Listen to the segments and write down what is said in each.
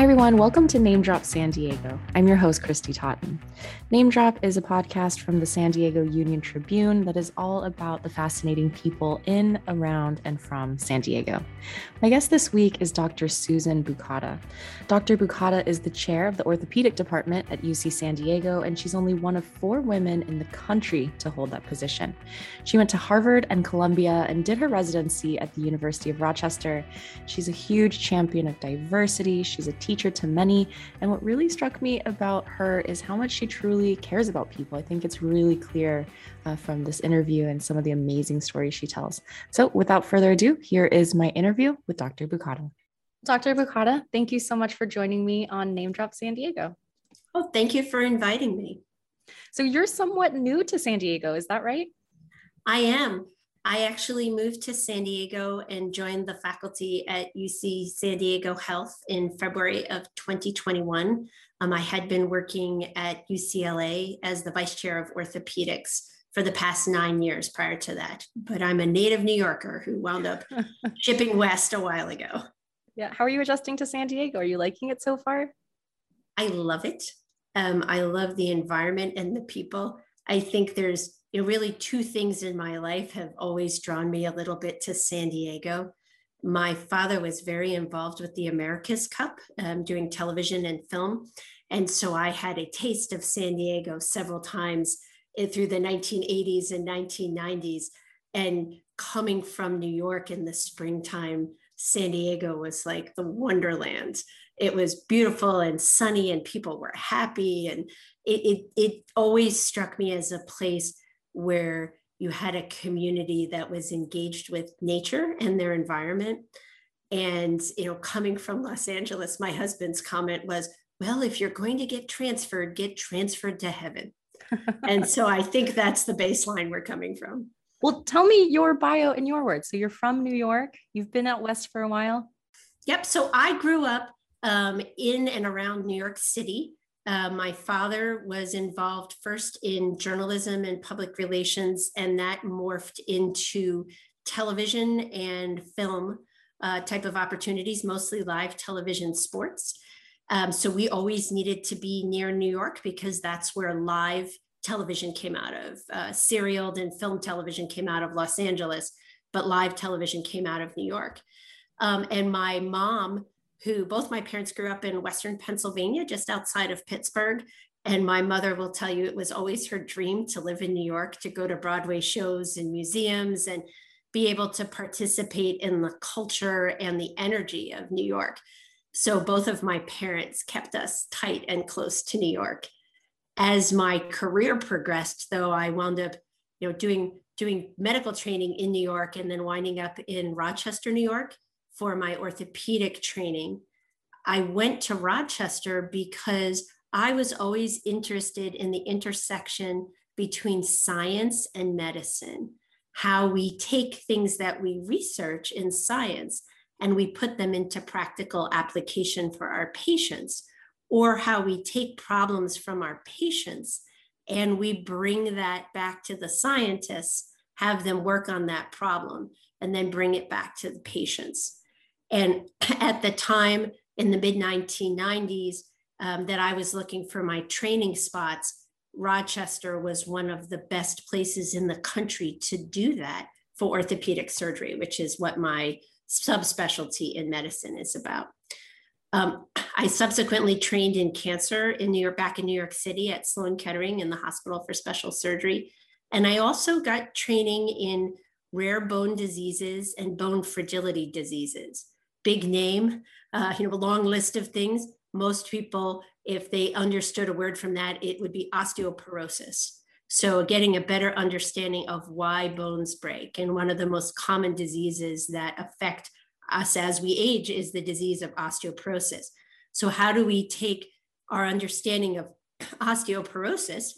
Hi, everyone. Welcome to Name Drop San Diego. I'm your host, Christy Totten. Name Drop is a podcast from the San Diego Union Tribune that is all about the fascinating people in, around, and from San Diego. My guest this week is Dr. Susan Bukata. Dr. Bukata is the chair of the orthopedic department at UC San Diego, and she's only one of four women in the country to hold that position. She went to Harvard and Columbia and did her residency at the University of Rochester. She's a huge champion of diversity. She's a teacher to many. And what really struck me about her is how much she truly cares about people. I think it's really clear uh, from this interview and some of the amazing stories she tells. So, without further ado, here is my interview with Dr. Bukata. Dr. Bukata, thank you so much for joining me on Name Drop San Diego. Oh, thank you for inviting me. So, you're somewhat new to San Diego, is that right? I am. I actually moved to San Diego and joined the faculty at UC San Diego Health in February of 2021. Um, I had been working at UCLA as the vice chair of orthopedics for the past nine years prior to that. But I'm a native New Yorker who wound up shipping west a while ago. Yeah. How are you adjusting to San Diego? Are you liking it so far? I love it. Um, I love the environment and the people. I think there's you know, really two things in my life have always drawn me a little bit to San Diego. My father was very involved with the America's Cup, um, doing television and film. And so I had a taste of San Diego several times through the 1980s and 1990s. And coming from New York in the springtime, San Diego was like the wonderland. It was beautiful and sunny, and people were happy. And it, it, it always struck me as a place where you had a community that was engaged with nature and their environment. And, you know, coming from Los Angeles, my husband's comment was, well, if you're going to get transferred, get transferred to heaven. and so I think that's the baseline we're coming from. Well, tell me your bio in your words. So you're from New York, you've been out west for a while. Yep. So I grew up um, in and around New York City. Uh, my father was involved first in journalism and public relations, and that morphed into television and film uh, type of opportunities, mostly live television sports. Um, so we always needed to be near New York because that's where live television came out of. Uh, serialed and film television came out of Los Angeles, but live television came out of New York. Um, and my mom who both my parents grew up in Western Pennsylvania, just outside of Pittsburgh. And my mother will tell you it was always her dream to live in New York, to go to Broadway shows and museums and be able to participate in the culture and the energy of New York. So both of my parents kept us tight and close to New York. As my career progressed, though, I wound up, you know, doing doing medical training in New York and then winding up in Rochester, New York for my orthopedic training. I went to Rochester because I was always interested in the intersection between science and medicine, how we take things that we research in science and we put them into practical application for our patients, or how we take problems from our patients and we bring that back to the scientists, have them work on that problem, and then bring it back to the patients. And at the time in the mid 1990s um, that I was looking for my training spots, Rochester was one of the best places in the country to do that for orthopedic surgery, which is what my subspecialty in medicine is about. Um, I subsequently trained in cancer in New York, back in New York City at Sloan Kettering in the Hospital for Special Surgery. And I also got training in rare bone diseases and bone fragility diseases big name, uh, you know, a long list of things. Most people, if they understood a word from that, it would be osteoporosis. So, getting a better understanding of why bones break. And one of the most common diseases that affect us as we age is the disease of osteoporosis. So, how do we take our understanding of osteoporosis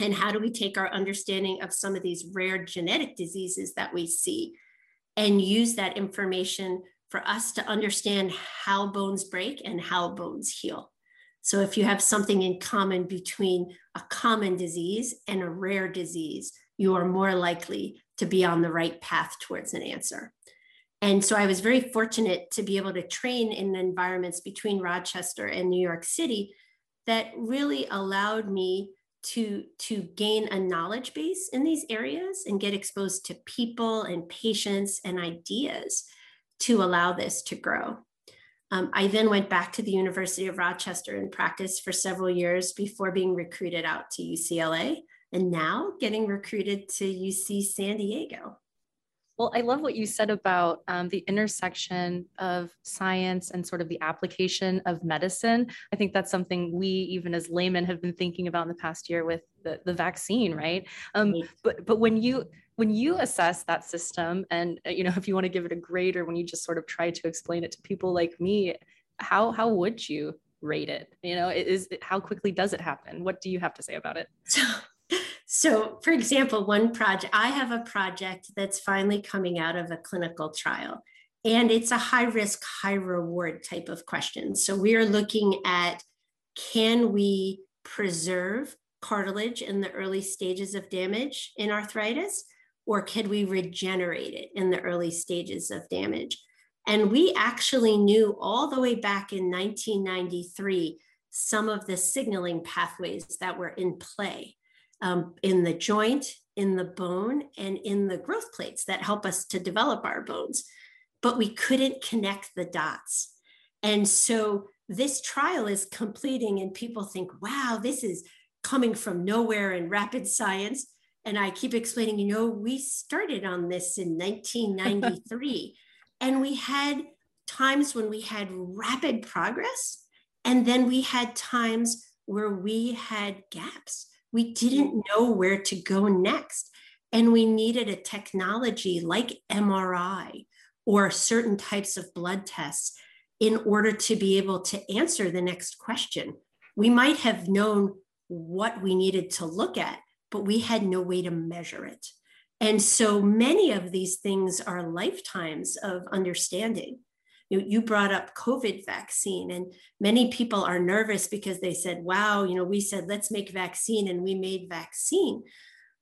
and how do we take our understanding of some of these rare genetic diseases that we see and use that information for us to understand how bones break and how bones heal. So, if you have something in common between a common disease and a rare disease, you are more likely to be on the right path towards an answer. And so I was very fortunate to be able to train in environments between Rochester and New York City that really allowed me to, to gain a knowledge base in these areas and get exposed to people and patients and ideas to allow this to grow. Um, I then went back to the University of Rochester and practiced for several years before being recruited out to UCLA and now getting recruited to UC San Diego. Well, I love what you said about um, the intersection of science and sort of the application of medicine. I think that's something we, even as laymen, have been thinking about in the past year with the, the vaccine, right? Um, but but when you when you assess that system, and uh, you know, if you want to give it a grade, or when you just sort of try to explain it to people like me, how how would you rate it? You know, is how quickly does it happen? What do you have to say about it? So so, for example, one project, I have a project that's finally coming out of a clinical trial, and it's a high risk, high reward type of question. So, we are looking at can we preserve cartilage in the early stages of damage in arthritis, or could we regenerate it in the early stages of damage? And we actually knew all the way back in 1993 some of the signaling pathways that were in play um, in the joint, in the bone, and in the growth plates that help us to develop our bones. But we couldn't connect the dots. And so this trial is completing, and people think, wow, this is coming from nowhere in rapid science. And I keep explaining, you know, we started on this in 1993, and we had times when we had rapid progress, and then we had times where we had gaps we didn't know where to go next. And we needed a technology like MRI or certain types of blood tests in order to be able to answer the next question. We might have known what we needed to look at, but we had no way to measure it. And so many of these things are lifetimes of understanding you, you brought up COVID vaccine, and many people are nervous because they said, wow, you know, we said, let's make vaccine and we made vaccine.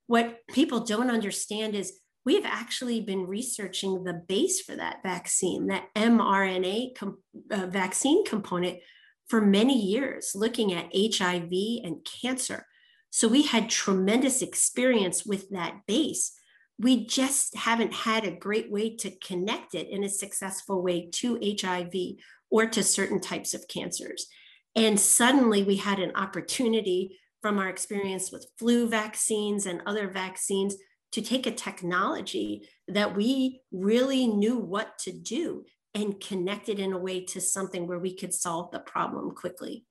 What people don't understand is we've actually been researching the base for that vaccine, that mRNA com- uh, vaccine component for many years, looking at HIV and cancer. So we had tremendous experience with that base we just haven't had a great way to connect it in a successful way to HIV or to certain types of cancers. And suddenly we had an opportunity from our experience with flu vaccines and other vaccines to take a technology that we really knew what to do and connect it in a way to something where we could solve the problem quickly.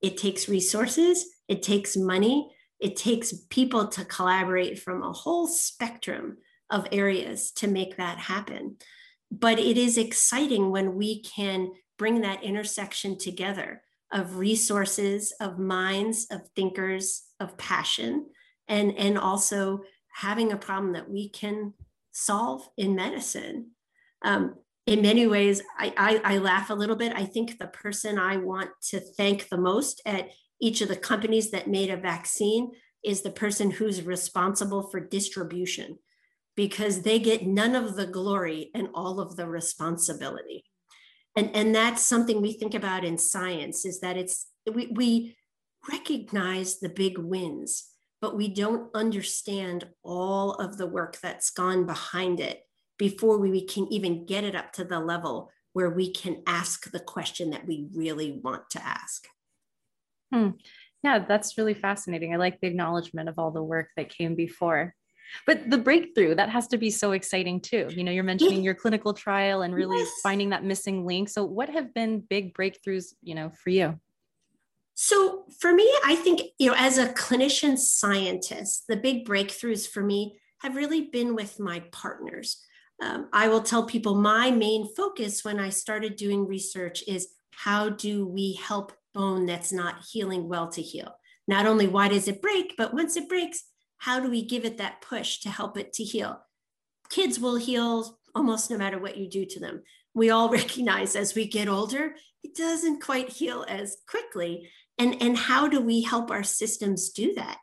It takes resources, it takes money, it takes people to collaborate from a whole spectrum of areas to make that happen. But it is exciting when we can bring that intersection together of resources, of minds, of thinkers, of passion, and, and also having a problem that we can solve in medicine. Um, in many ways, I, I, I, laugh a little bit. I think the person I want to thank the most at each of the companies that made a vaccine is the person who's responsible for distribution because they get none of the glory and all of the responsibility. And, and that's something we think about in science is that it's we, we recognize the big wins, but we don't understand all of the work that's gone behind it before we can even get it up to the level where we can ask the question that we really want to ask. Hmm. Yeah, that's really fascinating. I like the acknowledgement of all the work that came before. But the breakthrough, that has to be so exciting too. You know, you're mentioning your clinical trial and really yes. finding that missing link. So what have been big breakthroughs, you know, for you? So for me, I think, you know, as a clinician scientist, the big breakthroughs for me have really been with my partners. Um, I will tell people my main focus when I started doing research is how do we help bone that's not healing well to heal? Not only why does it break, but once it breaks, how do we give it that push to help it to heal? Kids will heal almost no matter what you do to them. We all recognize as we get older, it doesn't quite heal as quickly. And, and how do we help our systems do that?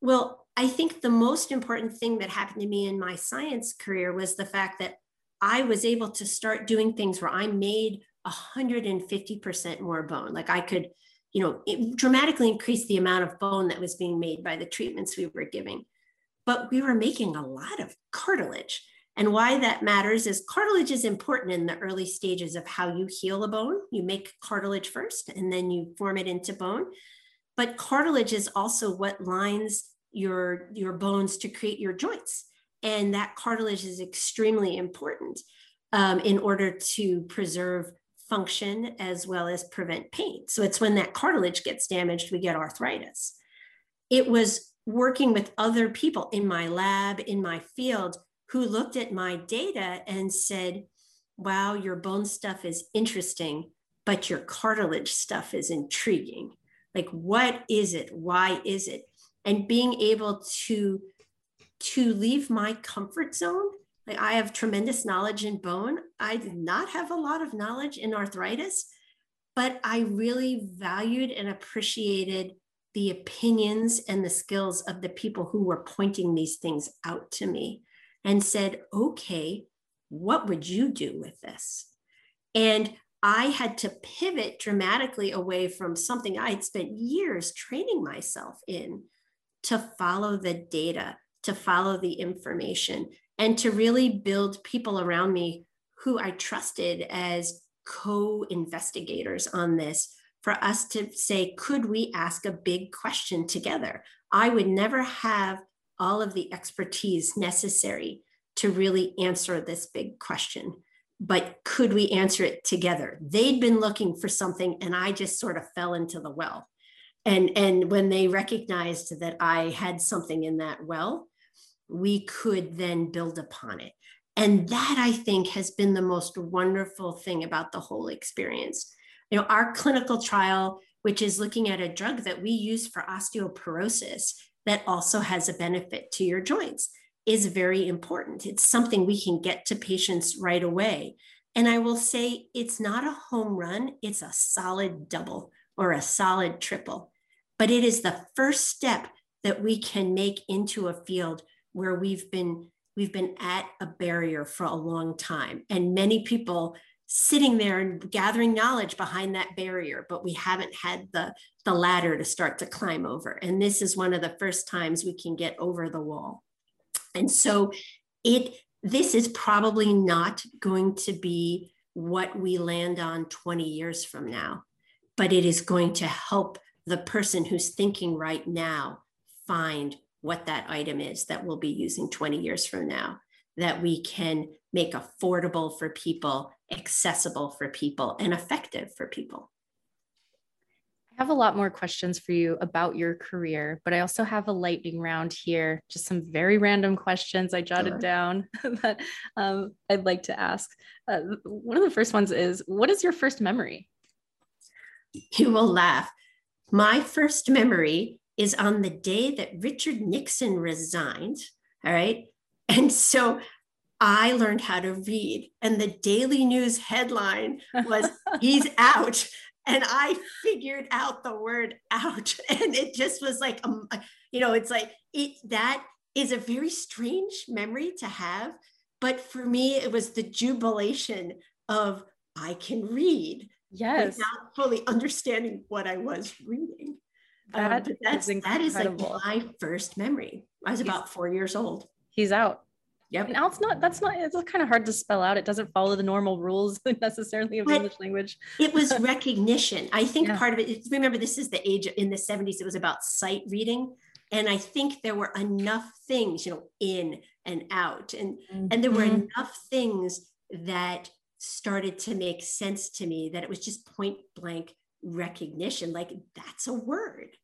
Well, I think the most important thing that happened to me in my science career was the fact that I was able to start doing things where I made 150% more bone. Like I could, you know, dramatically increase the amount of bone that was being made by the treatments we were giving. But we were making a lot of cartilage. And why that matters is cartilage is important in the early stages of how you heal a bone. You make cartilage first and then you form it into bone. But cartilage is also what lines your, your bones to create your joints. And that cartilage is extremely important um, in order to preserve function as well as prevent pain. So it's when that cartilage gets damaged, we get arthritis. It was working with other people in my lab, in my field, who looked at my data and said, wow, your bone stuff is interesting, but your cartilage stuff is intriguing. Like, what is it? Why is it? And being able to to leave my comfort zone. Like I have tremendous knowledge in bone. I did not have a lot of knowledge in arthritis, but I really valued and appreciated the opinions and the skills of the people who were pointing these things out to me and said, okay, what would you do with this? And I had to pivot dramatically away from something I had spent years training myself in to follow the data, to follow the information, and to really build people around me who I trusted as co investigators on this for us to say, could we ask a big question together? I would never have all of the expertise necessary to really answer this big question. But could we answer it together? They'd been looking for something, and I just sort of fell into the well. And, and when they recognized that I had something in that well, we could then build upon it. And that I think has been the most wonderful thing about the whole experience. You know, our clinical trial, which is looking at a drug that we use for osteoporosis that also has a benefit to your joints is very important. It's something we can get to patients right away. And I will say it's not a home run, it's a solid double or a solid triple. But it is the first step that we can make into a field where we've been we've been at a barrier for a long time. And many people sitting there and gathering knowledge behind that barrier but we haven't had the the ladder to start to climb over. And this is one of the first times we can get over the wall. And so it this is probably not going to be what we land on 20 years from now, but it is going to help the person who's thinking right now find what that item is that we'll be using 20 years from now, that we can make affordable for people, accessible for people, and effective for people. I have a lot more questions for you about your career, but I also have a lightning round here, just some very random questions I jotted sure. down that um, I'd like to ask. Uh, one of the first ones is What is your first memory? You will laugh. My first memory is on the day that Richard Nixon resigned. All right. And so I learned how to read, and the Daily News headline was, He's out and I figured out the word out. And it just was like, um, you know, it's like it that is a very strange memory to have. But for me, it was the jubilation of I can read. Yes. Without fully understanding what I was reading. That um, that's, is that is like my first memory. I was about four years old. He's out. Yep. Now it's not, that's not, it's kind of hard to spell out. It doesn't follow the normal rules necessarily of but English language. it was recognition. I think yeah. part of it, remember, this is the age in the 70s, it was about sight reading. And I think there were enough things, you know, in and out. And, mm-hmm. and there were mm-hmm. enough things that started to make sense to me that it was just point blank recognition. Like that's a word.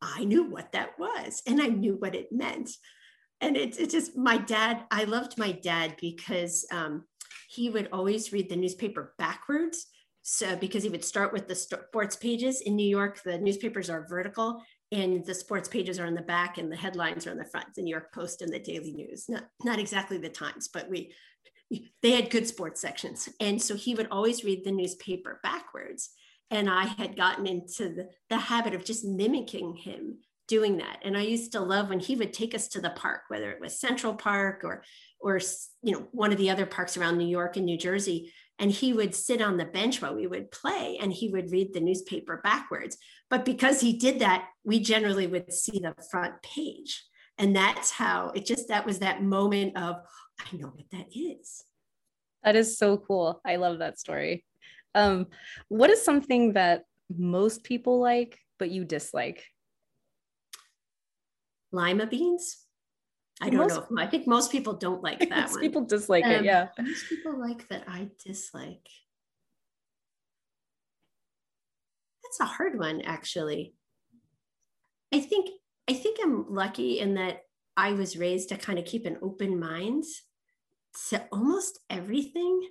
I knew what that was and I knew what it meant and it's, it's just my dad i loved my dad because um, he would always read the newspaper backwards so because he would start with the sports pages in new york the newspapers are vertical and the sports pages are in the back and the headlines are in the front the new york post and the daily news not, not exactly the times but we they had good sports sections and so he would always read the newspaper backwards and i had gotten into the, the habit of just mimicking him doing that. And I used to love when he would take us to the park, whether it was Central Park or or you know one of the other parks around New York and New Jersey. And he would sit on the bench while we would play and he would read the newspaper backwards. But because he did that we generally would see the front page. And that's how it just that was that moment of i know what that is. That is so cool. I love that story um what is something that most people like but you dislike lima beans I don't most, know. I think most people don't like that one. People dislike um, it. Yeah. Most people like that I dislike. That's a hard one, actually. I think I think I'm lucky in that I was raised to kind of keep an open mind to almost everything,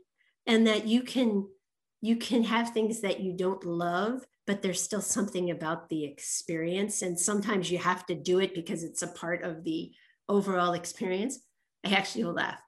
and that you can you can have things that you don't love but there's still something about the experience and sometimes you have to do it because it's a part of the overall experience, I actually will laugh.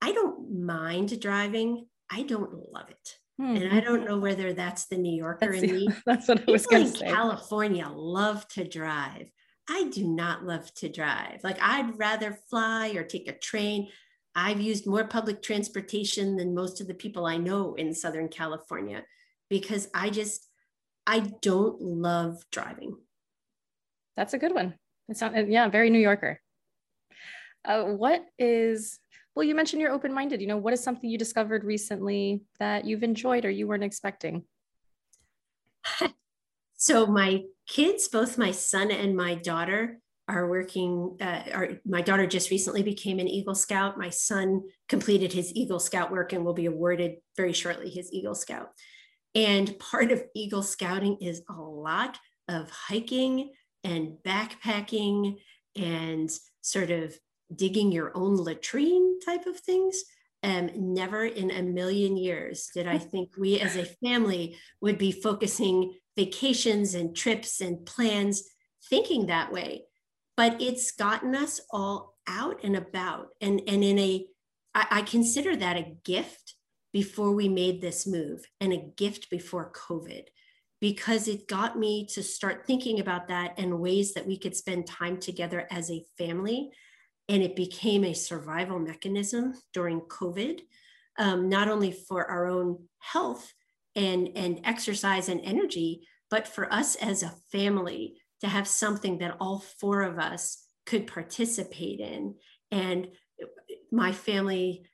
I don't mind driving. I don't love it. Hmm. And I don't know whether that's the New Yorker that's, in me. That's what I was going to say. California love to drive. I do not love to drive. Like I'd rather fly or take a train. I've used more public transportation than most of the people I know in Southern California because I just I don't love driving. That's a good one. It's not yeah, very New Yorker. Uh, what is, well, you mentioned you're open minded. You know, what is something you discovered recently that you've enjoyed or you weren't expecting? so, my kids, both my son and my daughter, are working. Uh, are, my daughter just recently became an Eagle Scout. My son completed his Eagle Scout work and will be awarded very shortly his Eagle Scout. And part of Eagle Scouting is a lot of hiking and backpacking and sort of digging your own latrine type of things. Um, never in a million years did I think we as a family would be focusing vacations and trips and plans thinking that way. But it's gotten us all out and about. And, and in a, I, I consider that a gift before we made this move and a gift before COVID because it got me to start thinking about that and ways that we could spend time together as a family and it became a survival mechanism during COVID, um, not only for our own health and, and exercise and energy, but for us as a family to have something that all four of us could participate in. And my family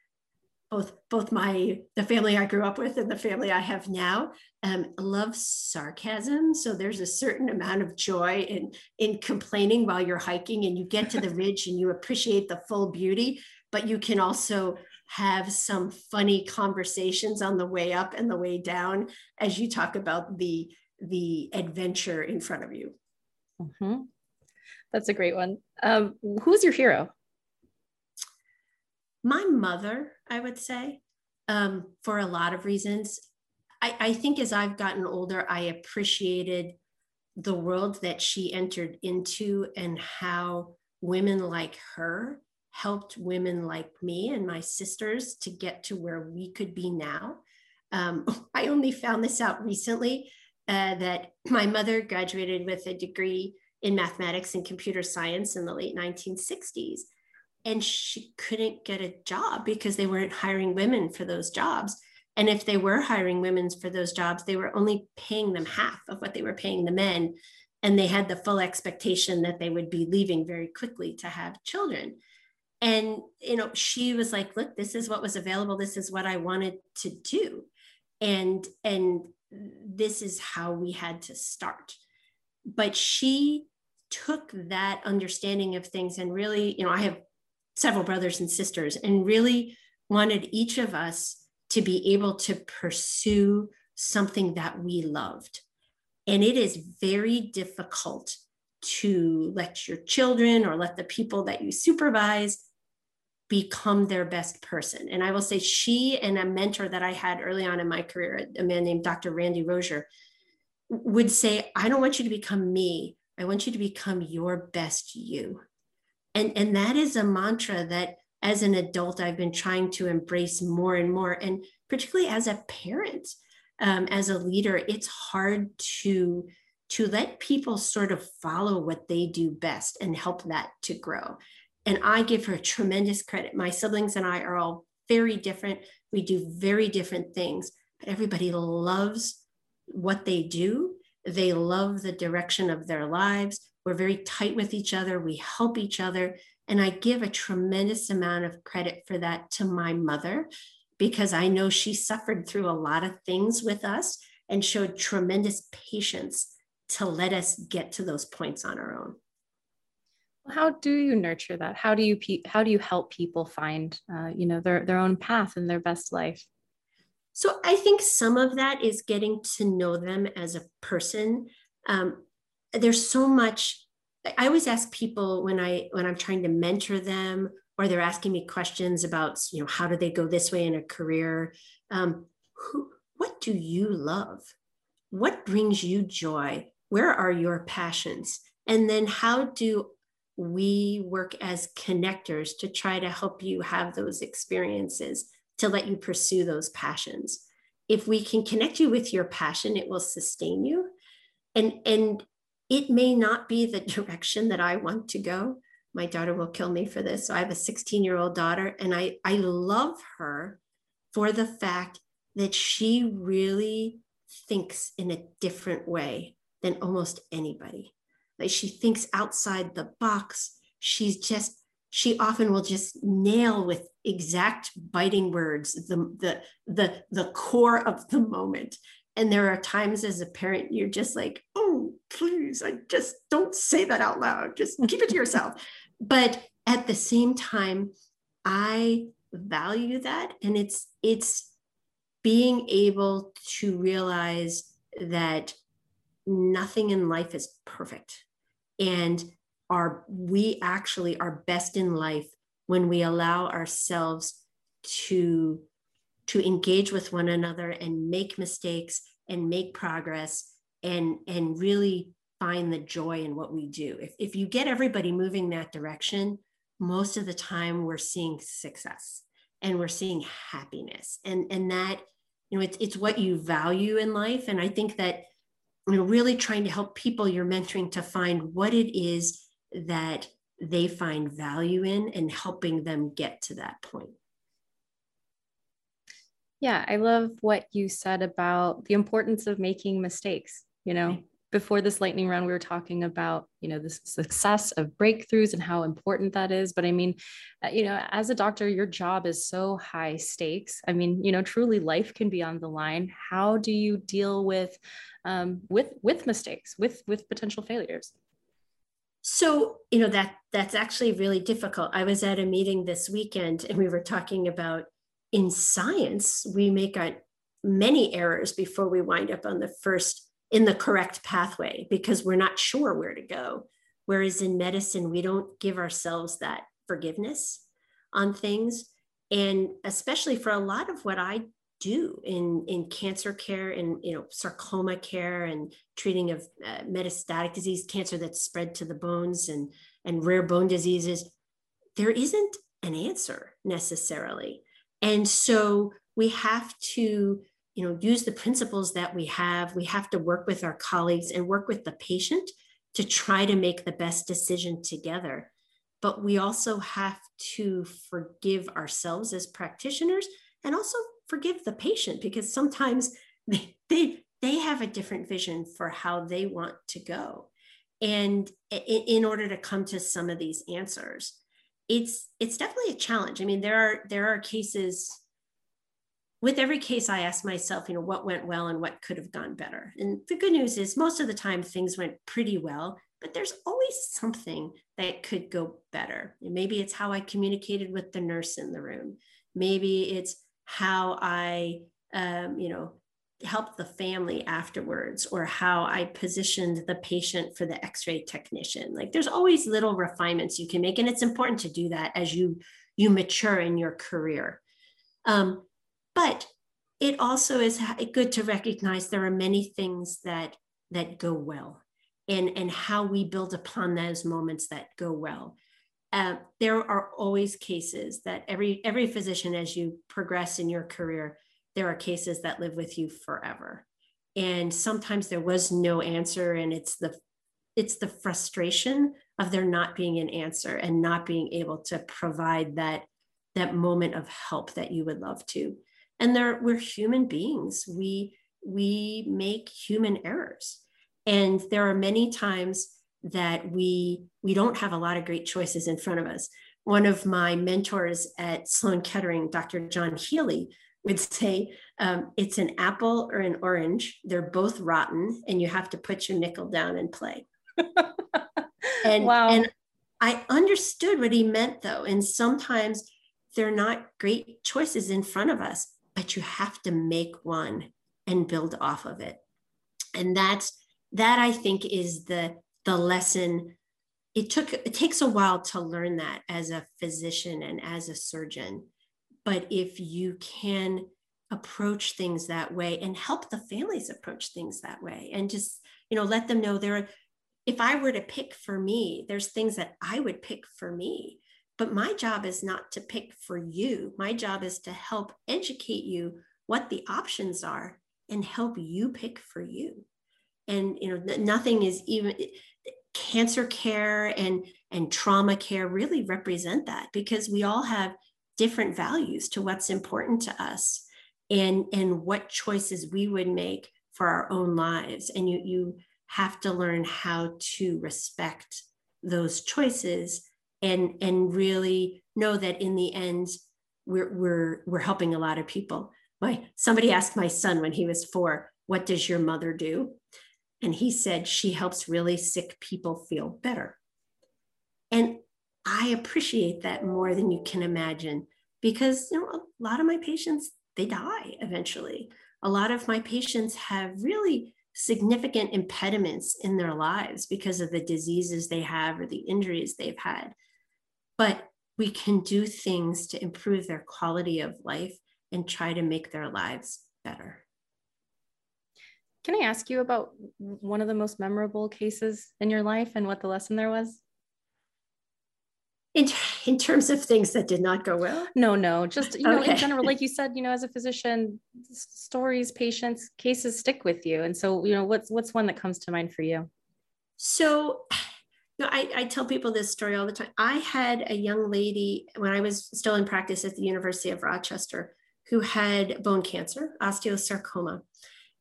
both both my the family I grew up with and the family I have now um, love sarcasm. So there's a certain amount of joy in in complaining while you're hiking, and you get to the ridge and you appreciate the full beauty, but you can also have some funny conversations on the way up and the way down as you talk about the the adventure in front of you. Mm-hmm. That's a great one. Um, who's your hero? my mother, I would say, um, for a lot of reasons. I, I think as I've gotten older, I appreciated the world that she entered into and how women like her helped women like me and my sisters to get to where we could be now. Um, I only found this out recently uh, that my mother graduated with a degree in mathematics and computer science in the late 1960s and she couldn't get a job because they weren't hiring women for those jobs. And if they were hiring women for those jobs they were only paying them half of what they were paying the men. And they had the full expectation that they would be leaving very quickly to have children. And you know she was like look this is what was available. This is what i wanted to do. And and this is how we had to start but she took that understanding of things and really you know i have several brothers and sisters and really wanted each of us to be able to pursue something that we loved. And it is very difficult to let your children or let the people that you supervise become their best person. And I will say, she and a mentor that I had early on in my career, a man named Dr. Randy Rosier, would say, I don't want you to become me. I want you to become your best you and and that is a mantra that as an adult i've been trying to embrace more and more and particularly as a parent um, as a leader it's hard to to let people sort of follow what they do best and help that to grow. And I give her tremendous credit. My siblings and I are all very different. We do very different things, but everybody loves what they do. They love the direction of their lives. We're very tight with each other. We help each other. And I give a tremendous amount of credit for that to my mother because I know she suffered through a lot of things with us and showed tremendous patience to let us get to those points on our own. How do you nurture that? How do you how do you help people find uh, you know their their own path and their best life? So I think some of that is getting to know them as a person. Um, there's so much. I always ask people when I when I'm trying to mentor them or they're asking me questions about you know how do they go this way in a career. Um, who, what do you love? What brings you joy? Where are your passions? And then how do we work as connectors to try to help you have those experiences to let you pursue those passions. If we can connect you with your passion, it will sustain you. And, and it may not be the direction that I want to go. My daughter will kill me for this. So I have a 16 year old daughter, and I, I love her for the fact that she really thinks in a different way than almost anybody. Like she thinks outside the box. She's just, she often will just nail with exact biting words the, the, the, the core of the moment. And there are times as a parent, you're just like, oh, please, I just don't say that out loud. Just keep it to yourself. But at the same time, I value that. And it's, it's being able to realize that nothing in life is perfect. And are we actually are best in life when we allow ourselves to to engage with one another and make mistakes and make progress and and really find the joy in what we do. If, if you get everybody moving that direction most of the time we're seeing success and we're seeing happiness. And and that you know it's, it's what you value in life. And i think that you know really trying to help people you're mentoring to find what it is that they find value in and helping them get to that point. Yeah i love what you said about the importance of making mistakes you know? Right before this lightning round, we were talking about, you know, the success of breakthroughs and how important that is. But I mean, uh, you know, as a doctor, your job is so high stakes. I mean, you know, truly life can be on the line. How do you deal with, um, with, with mistakes, with, with potential failures? So, you know, that that's actually really difficult. I was at a meeting this weekend and we were talking about in science, we make a, many errors before we wind up on the first in the correct pathway because we're not sure where to go. Whereas in medicine, we don't give ourselves that forgiveness on things. And especially for a lot of what I do in, in cancer care and you know sarcoma care and treating of uh, metastatic disease, cancer that's spread to the bones and, and rare bone diseases, there isn't an answer necessarily. And so we have to you know use the principles that we have. We have to work with our colleagues and work with the patient to try to make the best decision together. But we also have to forgive ourselves as practitioners and also forgive the patient because sometimes they they, they have a different vision for how they want to go. And in, order to come to some of these answers it's it's definitely a challenge. I mean there are there are cases with every case, I ask myself, you know, what went well and what could have gone better. And the good news is, most of the time, things went pretty well, but there's always something that could go better. Maybe it's how I communicated with the nurse in the room. Maybe it's how I, um, you know, helped the family afterwards or how I positioned the patient for the x-ray technician. Like there's always little refinements you can make. And it's important to do that as you you mature in your career. Um, but it also is good to recognize there are many things that that go well and and how we build upon those moments that go well. Uh, there are always cases that every every physician as you progress in your career there are cases that live with you forever. And sometimes there was no answer and it's the it's the frustration of there not being an answer and not being able to provide that that moment of help that you would love to and there we're human beings. We we make human errors. And there are many times that we we don't have a lot of great choices in front of us. One of my mentors at sloan kettering dr john healey would say um, it's an apple or an orange. They're both rotten and you have to put your nickel down and play. And wow. and i understood what he meant though. And sometimes they're not great choices in front of us but you have to make one and build off of it. And that's that i think is the the lesson. It took it takes a while to learn that as a physician and as a surgeon but if you can approach things that way and help the families approach things that way and just you know let them know there if i were to pick for me there's things that i would pick for me but my job is not to pick for you. My job is to help educate you what the options are and help you pick for you. And you know nothing is even cancer care and and trauma care really represent that because we all have different values to what's important to us and and what choices we would make for our own lives. And you you have to learn how to respect those choices and and really know that in the end we're we're we're helping a lot of people my somebody asked my son when he was 4 what does your mother do and he said she helps really sick people feel better and i appreciate that more than you can imagine because you know a lot of my patients they die eventually. A lot of my patients have really significant impediments in their lives because of the diseases they have or the injuries they've had. But we can do things to improve their quality of life and try to make their lives better. Can I ask you about one of the most memorable cases in your life and what the lesson there was? in, in terms of things that did not go well no no just you know okay. in general like you said you know as a physician stories patients cases stick with you and so you know what's what's one that comes to mind for you so know, I, I tell people this story all the time i had a young lady when i was still in practice at the university of rochester who had bone cancer osteosarcoma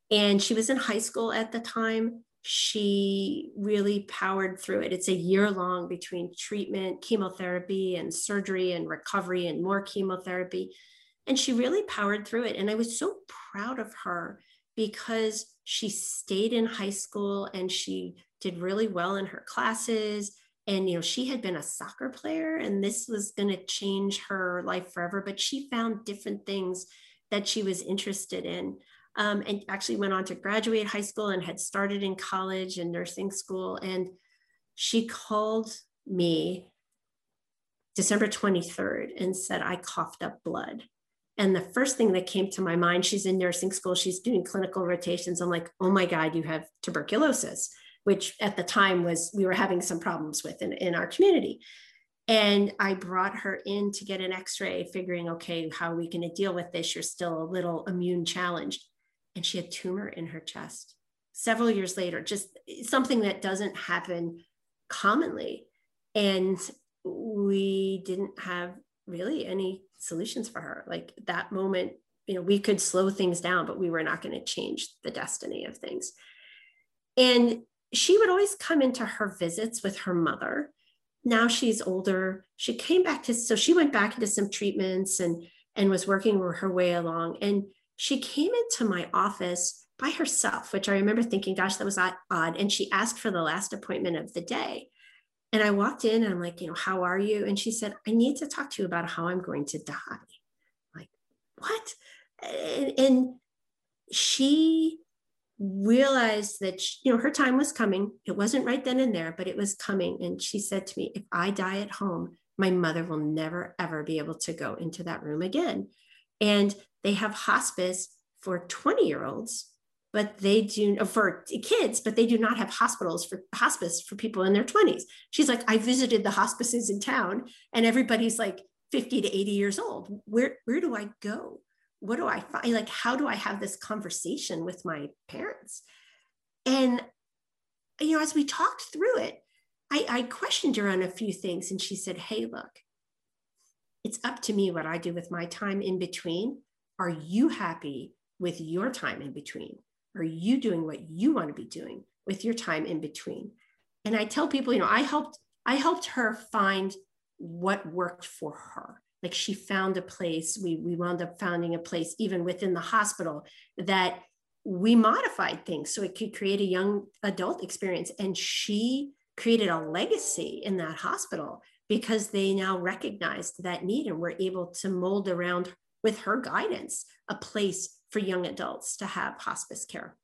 and she was in high school at the time she really powered through it. It's a year long between treatment, chemotherapy, and surgery, and recovery, and more chemotherapy. And she really powered through it. And I was so proud of her because she stayed in high school and she did really well in her classes. And, you know, she had been a soccer player and this was going to change her life forever. But she found different things that she was interested in um, and actually went on to graduate high school and had started in college and nursing school. And she called me December 23rd and said, I coughed up blood. And the first thing that came to my mind, she's in nursing school, she's doing clinical rotations. I'm like, oh my God, you have tuberculosis, which at the time was, we were having some problems with in, in our community. And I brought her in to get an x ray, figuring, okay, how are we going to deal with this? You're still a little immune challenged. And she had tumor in her chest. Several years later just something that doesn't happen commonly. And we didn't have really any solutions for her. Like that moment you know we could slow things down but we were not going to change the destiny of things. And she would always come into her visits with her mother now she's older she came back to so she went back into some treatments and and was working her way along and she came into my office by herself, which I remember thinking, gosh, that was odd. And she asked for the last appointment of the day. And I walked in and I'm like, you know, how are you? And she said, I need to talk to you about how I'm going to die. I'm like, what? And, and she realized that she, you know her time was coming. It wasn't right then and there but it was coming. And she said to me if i die at home my mother will never ever be able to go into that room again. And they have hospice for 20 year olds but they do uh, for kids but they do not have hospitals for hospice for people in their 20s she's like i visited the hospices in town and everybody's like 50 to 80 years old. Where where do i go what do I find? Like, how do I have this conversation with my parents? And, you know, as we talked through it, I, I questioned her on a few things and she said, Hey, look, it's up to me what I do with my time in between. Are you happy with your time in between? Are you doing what you want to be doing with your time in between? And I tell people, you know, I helped I helped her find what worked for her. Like she found a place, we, we wound up founding a place even within the hospital that we modified things so it could create a young adult experience. And she created a legacy in that hospital because they now recognized that need and were able to mold around with her guidance a place for young adults to have hospice care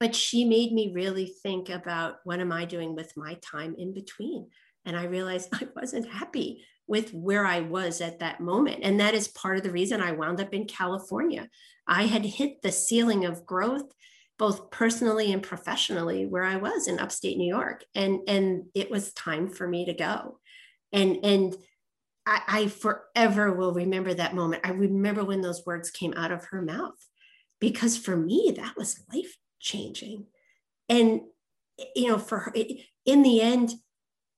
but she made me really think about what am i doing with my time in between and i realized i wasn't happy with where i was at that moment. And that is part of the reason i wound up in california. I had hit the ceiling of growth both personally and professionally where i was in upstate new york. And and it was time for me to go. And and I, I forever will remember that moment. I remember when those words came out of her mouth because for me that was life changing and you know for her in the end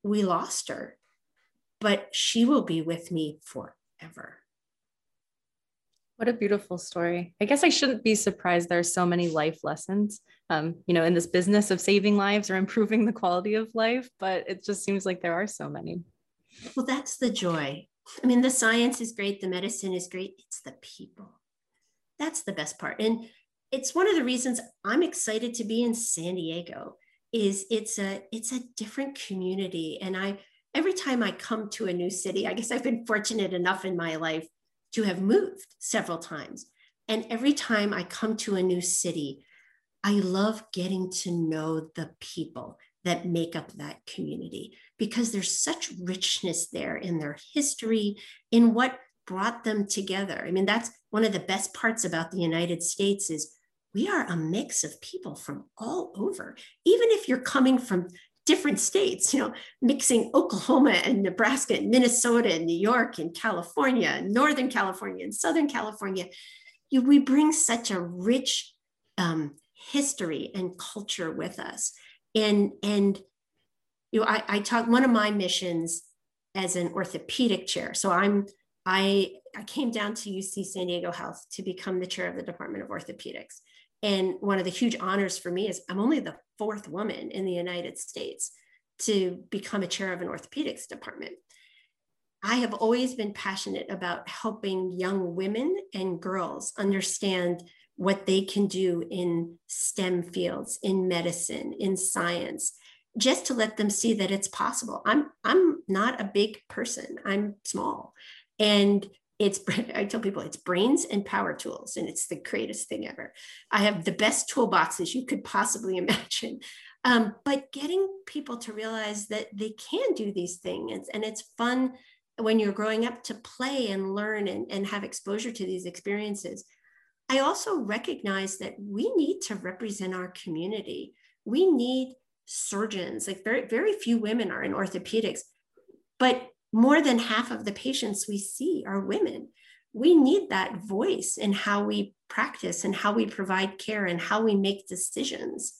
we lost her but she will be with me forever what a beautiful story. I guess I shouldn't be surprised there are so many life lessons, um, you know, in this business of saving lives or improving the quality of life, but it just seems like there are so many. Well, that's the joy. I mean, the science is great, the medicine is great. It's the people. That's the best part. And it's one of the reasons I'm excited to be in San Diego is it's a it's a different community and I every time I come to a new city, I guess I've been fortunate enough in my life to have moved several times. And every time I come to a new city, I love getting to know the people that make up that community because there's such richness there in their history, in what brought them together. I mean, that's one of the best parts about the United States is we are a mix of people from all over. Even if you're coming from different states, you know, mixing Oklahoma and Nebraska and Minnesota and New York and California and Northern California and Southern California, you, we bring such a rich um, history and culture with us. And, and you know, I, I talk, one of my missions as an orthopedic chair. So I'm, I, I came down to UC San Diego Health to become the chair of the Department of Orthopedics. And one of the huge honors for me is I'm only the fourth woman in the United States to become a chair of an orthopedics department. I have always been passionate about helping young women and girls understand what they can do in STEM fields, in medicine, in science, just to let them see that it's possible. I'm I'm not a big person. I'm small. And it's i tell people it's brains and power tools and it's the greatest thing ever. I have the best toolboxes you could possibly imagine. Um, but getting people to realize that they can do these things and it's fun when you're growing up to play and learn and, and have exposure to these experiences. I also recognize that we need to represent our community. We need surgeons like very very few women are in orthopedics but more than half of the patients we see are women. We need that voice in how we practice and how we provide care and how we make decisions.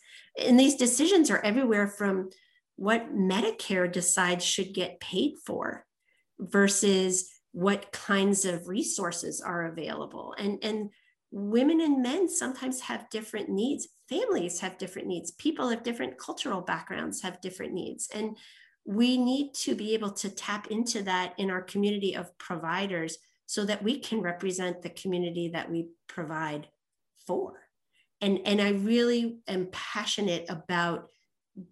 And these decisions are everywhere from what Medicare decides should get paid for versus what kinds of resources are available. And, and women and men sometimes have different needs. Families have different needs. People of different cultural backgrounds have different needs. And we need to be able to tap into that in our community of providers so that we can represent the community that we provide for. And, and I really am passionate about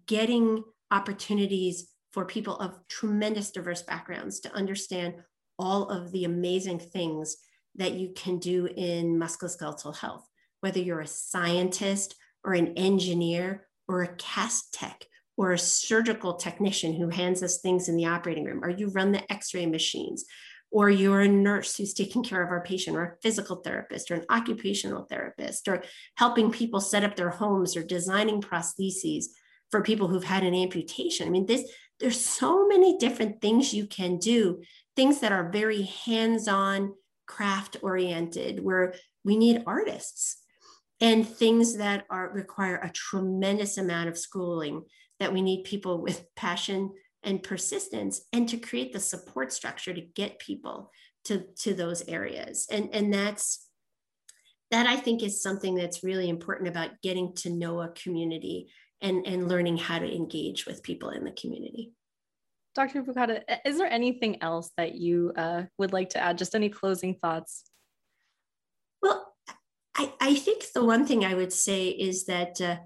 getting opportunities for people of tremendous diverse backgrounds to understand all of the amazing things that you can do in musculoskeletal health, whether you're a scientist or an engineer or a cast tech or a surgical technician who hands us things in the operating room, or you run the x ray machines, or you're a nurse who's taking care of our patient, or a physical therapist, or an occupational therapist, or helping people set up their homes, or designing prostheses for people who've had an amputation. I mean, this there's so many different things you can do, things that are very hands-on, craft oriented, where we need artists and things that are require a tremendous amount of schooling that we need people with passion and persistence and to create the support structure to get people to, to those areas. And, and that's that I think is something that's really important about getting to know a community and, and learning how to engage with people in the community. Dr. Bukata, is there anything else that you uh, would like to add? Just any closing thoughts? Well, I, I think the one thing I would say is that uh,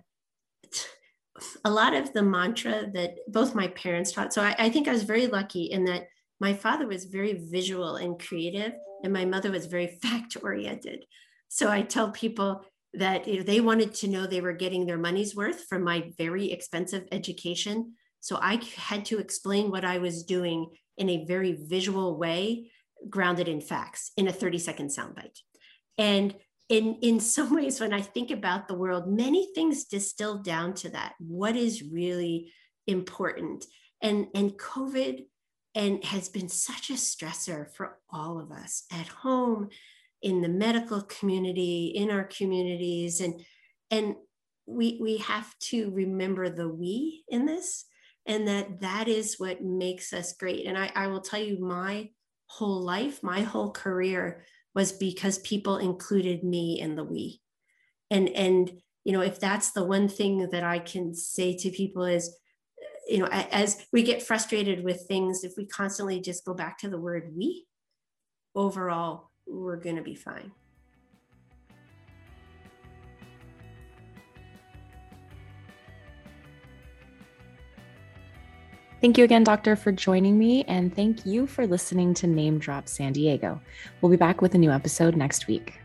a lot of the mantra that both my parents taught. So I, I think I was very lucky in that my father was very visual and creative, and my mother was very fact oriented. So I tell people that you know, they wanted to know they were getting their money's worth from my very expensive education. So I had to explain what I was doing in a very visual way, grounded in facts in a 30 second soundbite. And in, in some ways, when I think about the world, many things distill down to that. What is really important? And, and COVID and has been such a stressor for all of us at home, in the medical community, in our communities. And, and we, we have to remember the we in this and that that is what makes us great. And I, I will tell you, my whole life, my whole career was because people included me in the we. And and you know, if that's the one thing that I can say to people is, you know, as we get frustrated with things, if we constantly just go back to the word we, overall, we're going to be fine. Thank you again, Doctor, for joining me, and thank you for listening to Name Drop San Diego. We'll be back with a new episode next week.